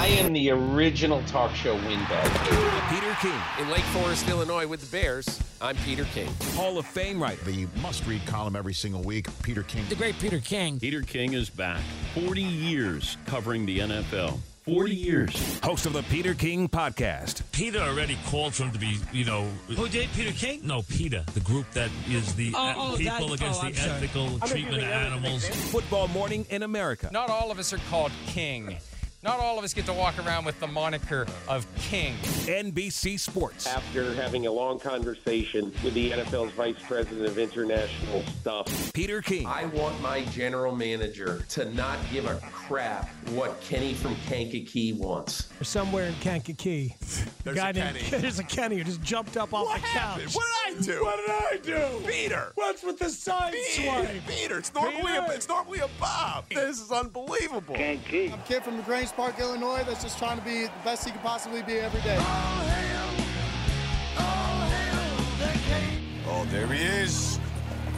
I am the original talk show windbag. Peter King in Lake Forest, Illinois with the Bears. I'm Peter King. Hall of Fame writer. The must read column every single week, Peter King. The great Peter King. Peter King is back. 40 years covering the NFL. 40 years. Host of the Peter King podcast. Peter already called for him to be, you know. Who did? Peter King? No, PETA, the group that is the oh, oh, people that, oh, against oh, the ethical treatment of animals. Football morning in America. Not all of us are called King. Not all of us get to walk around with the moniker of King. NBC Sports. After having a long conversation with the NFL's Vice President of International Stuff, Peter King. I want my general manager to not give a crap what Kenny from Kankakee wants. Somewhere in Kankakee, There's guy a named- Kenny. there's a Kenny who just jumped up off What the happened? couch. What did I do? What did I do? Peter. What's with the side swipe? Peter, it's normally Peter. a it's normally a Bob. This is unbelievable. I'm a kid from Grange Park, Illinois, that's just trying to be the best he can possibly be every day. Oh, there he is.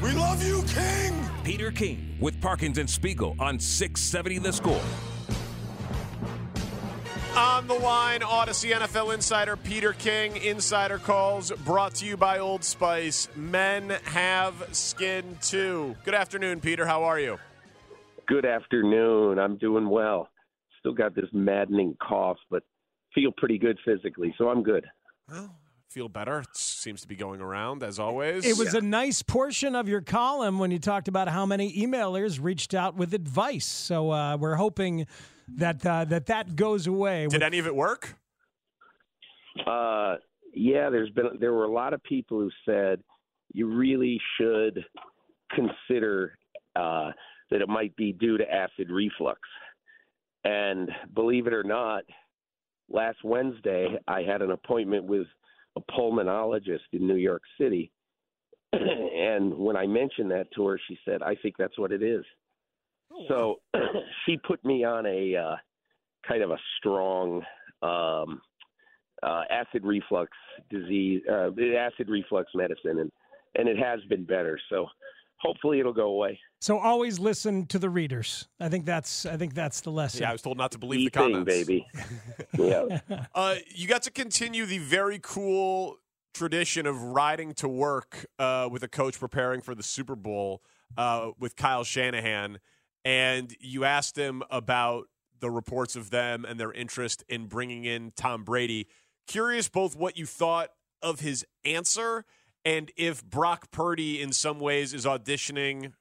We love you, King. Peter King with Parkins and Spiegel on 670 The Score. On the line, Audacy NFL insider Peter King. Insider calls brought to you by Old Spice. Men have skin too. Good afternoon, Peter. How are you? good afternoon. I'm doing well. Still got this maddening cough, but feel pretty good physically, so I'm good. Well, feel better. It seems to be going around as always. It was a nice portion of your column when you talked about how many emailers reached out with advice. So uh, we're hoping that uh, that that goes away. Did any of it work? Uh, yeah, there's been there were a lot of people who said you really should consider uh, that it might be due to acid reflux. And believe it or not, last Wednesday I had an appointment with a pulmonologist in New York City. and when I mentioned that to her, she said, "I think that's what it is." So she put me on a uh, kind of a strong um, uh, acid reflux disease, uh, acid reflux medicine, and and it has been better. So hopefully it'll go away. So always listen to the readers. I think that's I think that's the lesson. Yeah, I was told not to believe Key the thing, comments. baby. yeah. Uh, you got to continue the very cool tradition of riding to work uh, with a coach preparing for the Super Bowl uh, with Kyle Shanahan, and you asked him about the reports of them and their interest in bringing in Tom Brady. Curious both what you thought of his answer and if Brock Purdy, in some ways, is auditioning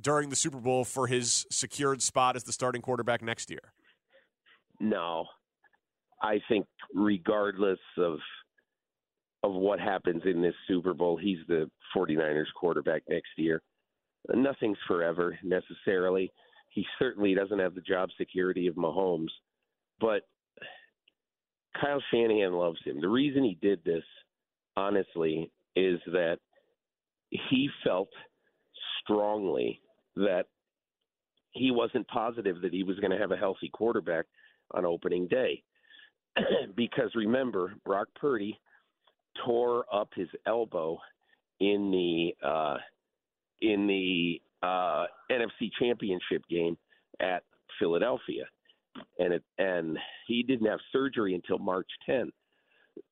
during the Super Bowl for his secured spot as the starting quarterback next year. No. I think regardless of of what happens in this Super Bowl, he's the 49ers quarterback next year. Nothing's forever necessarily. He certainly doesn't have the job security of Mahomes, but Kyle Shanahan loves him. The reason he did this, honestly, is that he felt strongly that he wasn't positive that he was going to have a healthy quarterback on opening day. because remember, Brock Purdy tore up his elbow in the uh, in the uh, NFC Championship game at Philadelphia, and it and he didn't have surgery until March 10.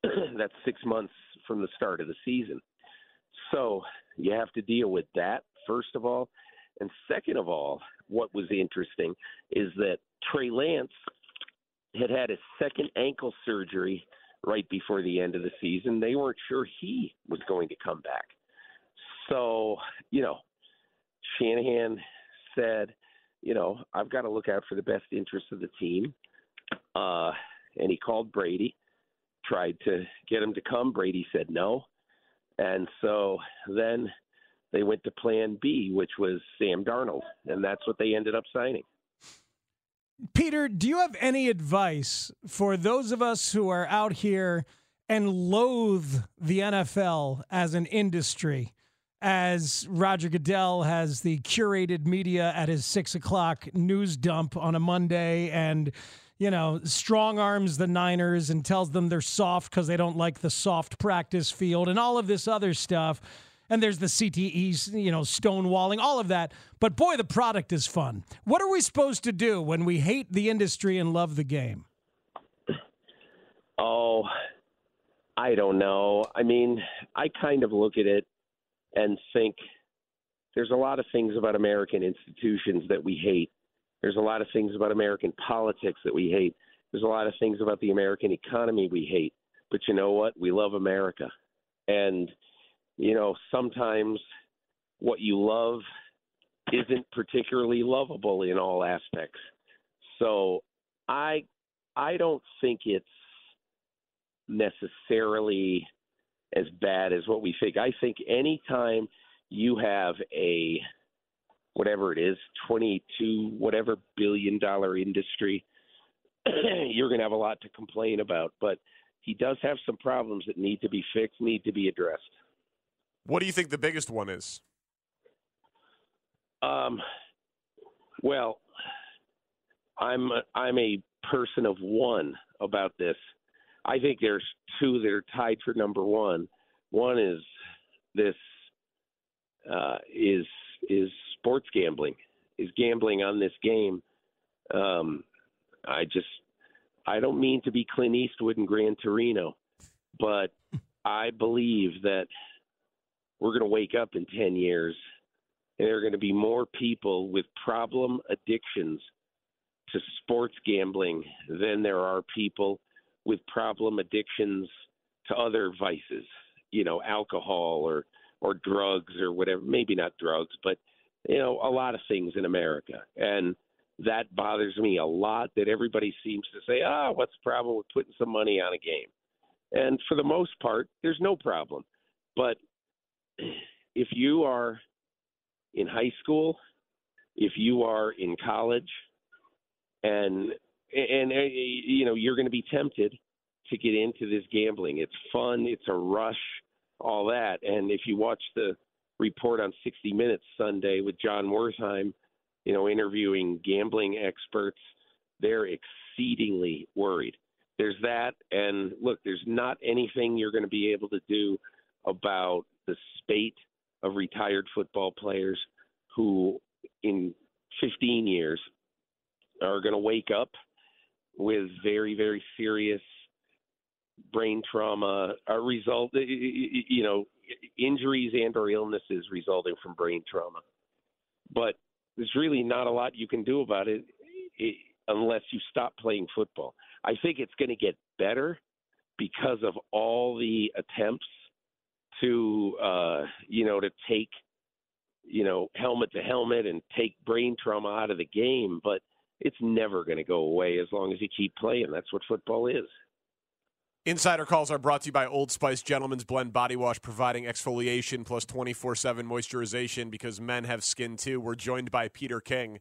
That's six months from the start of the season. So you have to deal with that first of all, and second of all, what was interesting is that Trey Lance had had his second ankle surgery right before the end of the season. They weren't sure he was going to come back. So, you know, Shanahan said, you know, I've got to look out for the best interests of the team. Uh, and he called Brady, tried to get him to come. Brady said no. And so then they went to plan B, which was Sam Darnold. And that's what they ended up signing. Peter, do you have any advice for those of us who are out here and loathe the NFL as an industry? As Roger Goodell has the curated media at his six o'clock news dump on a Monday and, you know, strong arms the Niners and tells them they're soft because they don't like the soft practice field and all of this other stuff and there's the CTE, you know, stonewalling, all of that. But boy, the product is fun. What are we supposed to do when we hate the industry and love the game? Oh, I don't know. I mean, I kind of look at it and think there's a lot of things about American institutions that we hate. There's a lot of things about American politics that we hate. There's a lot of things about the American economy we hate. But you know what? We love America. And you know, sometimes what you love isn't particularly lovable in all aspects. So I I don't think it's necessarily as bad as what we think. I think anytime you have a whatever it is, 22 whatever billion dollar industry, you're going to have a lot to complain about, but he does have some problems that need to be fixed, need to be addressed. What do you think the biggest one is? Um, well, I'm a, I'm a person of one about this. I think there's two that are tied for number one. One is this uh, is is sports gambling, is gambling on this game. Um, I just I don't mean to be Clint Eastwood and Gran Torino, but I believe that we're going to wake up in 10 years and there are going to be more people with problem addictions to sports gambling than there are people with problem addictions to other vices, you know, alcohol or or drugs or whatever, maybe not drugs, but you know, a lot of things in America. And that bothers me a lot that everybody seems to say, "Ah, oh, what's the problem with putting some money on a game?" And for the most part, there's no problem. But if you are in high school, if you are in college, and and, uh, you know you're going to be tempted to get into this gambling. It's fun. It's a rush. All that. And if you watch the report on 60 Minutes Sunday with Jon Wertheim, you know, interviewing gambling experts, they're exceedingly worried. There's that, and look, there's not anything you're going to be able to do about the spate of retired football players who, in 15 years, are going to wake up with very, very serious brain trauma, a result, you know, injuries and or illnesses resulting from brain trauma. But there's really not a lot you can do about it, unless you stop playing football. I think it's going to get better because of all the attempts to uh, you know to take you know helmet to helmet and take brain trauma out of the game, but it's never going to go away as long as you keep playing. That's what football is. Insider calls are brought to you by Old Spice Gentleman's Blend Body Wash, providing exfoliation plus 24 7 moisturization because men have skin too. We're joined by Peter King.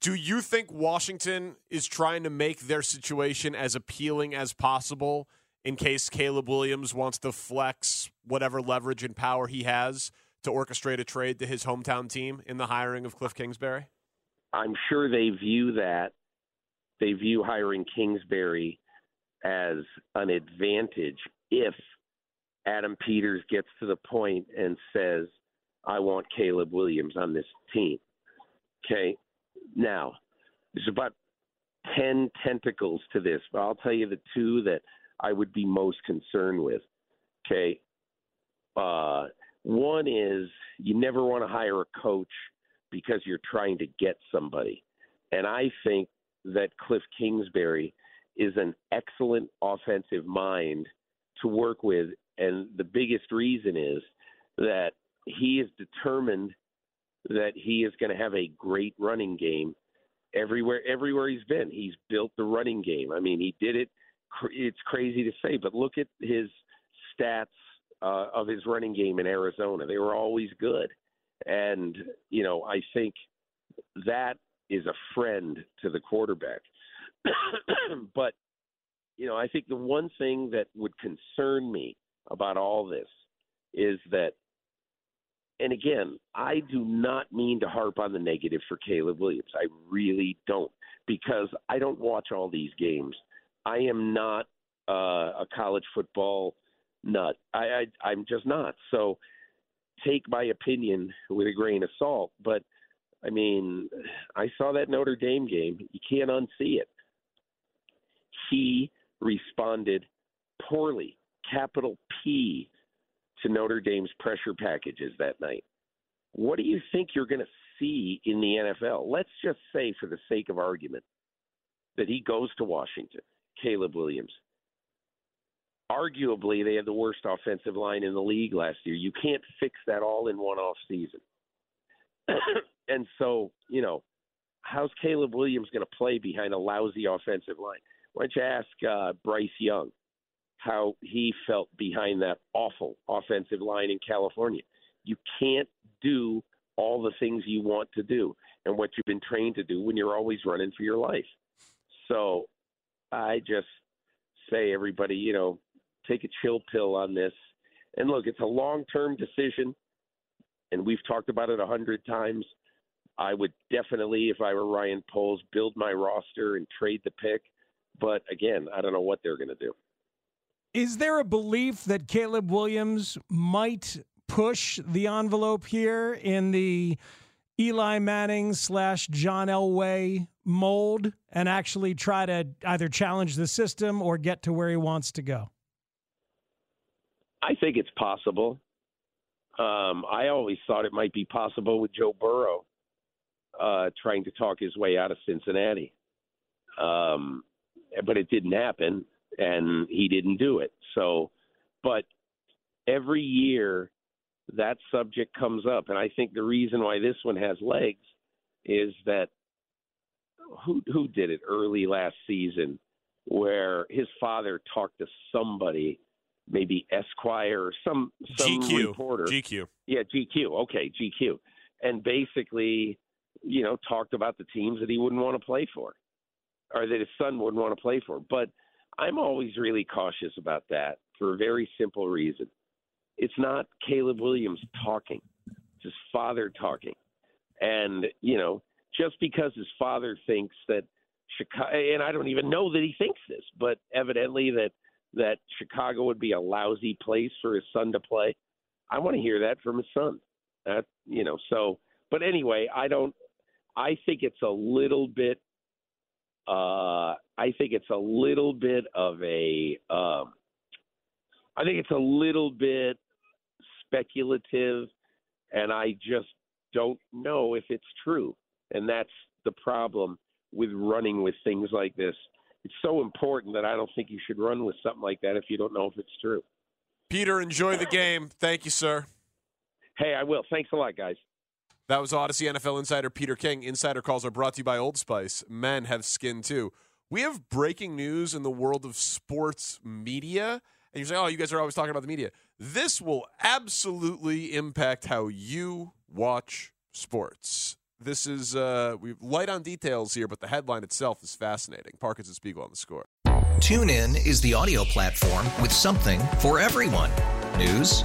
Do you think Washington is trying to make their situation as appealing as possible in case Caleb Williams wants to flex whatever leverage and power he has to orchestrate a trade to his hometown team in the hiring of Cliff Kingsbury? I'm sure they view that. They view hiring Kingsbury as an advantage if Adam Peters gets to the point and says, I want Caleb Williams on this team. Okay. Now, there's about 10 tentacles to this, but I'll tell you the two that I would be most concerned with. Okay. Uh, one is you never want to hire a coach because you're trying to get somebody. And I think that Cliff Kingsbury is an excellent offensive mind to work with. And the biggest reason is that he is determined that he is going to have a great running game everywhere everywhere he's been. He's built the running game. I mean, he did it. It's crazy to say, but look at his stats uh, of his running game in Arizona. They were always good, and you know, I think that is a friend to the quarterback. but you know, I think the one thing that would concern me about all this is that and again, I do not mean to harp on the negative for Caleb Williams. I really don't, because I don't watch all these games. I am not uh, a college football nut. I, I I'm just not. So take my opinion with a grain of salt. But I mean, I saw that Notre Dame game. You can't unsee it. He responded poorly, capital P, to Notre Dame's pressure packages that night. What do you think you're going to see in the NFL? Let's just say, for the sake of argument, that he goes to Washington, Caleb Williams. Arguably, they had the worst offensive line in the league last year. You can't fix that all in one off season. and so, you know, how's Caleb Williams going to play behind a lousy offensive line? Why don't you ask uh, Bryce Young? how he felt behind that awful offensive line in Carolina. You can't do all the things you want to do and what you've been trained to do when you're always running for your life. So I just say, everybody, you know, take a chill pill on this. And look, it's a long term decision, and we've talked about it a hundred times. I would definitely, if I were Ryan Poles, build my roster and trade the pick. But again, I don't know what they're going to do. Is there a belief that Caleb Williams might push the envelope here in the Eli Manning slash John Elway mold and actually try to either challenge the system or get to where he wants to go? I think it's possible. Um, I always thought it might be possible with Joe Burrow uh, trying to talk his way out of Cincinnati. Um, but it didn't happen and he didn't do it. So, but every year that subject comes up, and I think the reason why this one has legs is that who who did it early last season, where his father talked to somebody, maybe Esquire or some some GQ reporter, GQ, yeah, GQ, okay, GQ, and basically, you know, talked about the teams that he wouldn't want to play for, or that his son wouldn't want to play for, but I'm always really cautious about that for a very simple reason. It's not Caleb Williams talking, it's his father talking. And, you know, just because his father thinks that Chicago, and I don't even know that he thinks this, but evidently that that Chicago would be a lousy place for his son to play. I want to hear that from his son. That you know, so but anyway, I don't I think it's a little bit uh, I think it's a little bit of a. Um, I think it's a little bit speculative, and I just don't know if it's true. And that's the problem with running with things like this. It's so important that I don't think you should run with something like that if you don't know if it's true. Peter, enjoy the game. Thank you, sir. Hey, I will. Thanks a lot, guys. That was Audacy NFL insider Peter King. Insider calls are brought to you by Old Spice. Men have skin too. We have breaking news in the world of sports media. And you say, oh, you guys are always talking about the media. This will absolutely impact how you watch sports. This is, uh, we light on details here, but the headline itself is fascinating. Parkins and Spiegel on the score. TuneIn is the audio platform with something for everyone. News.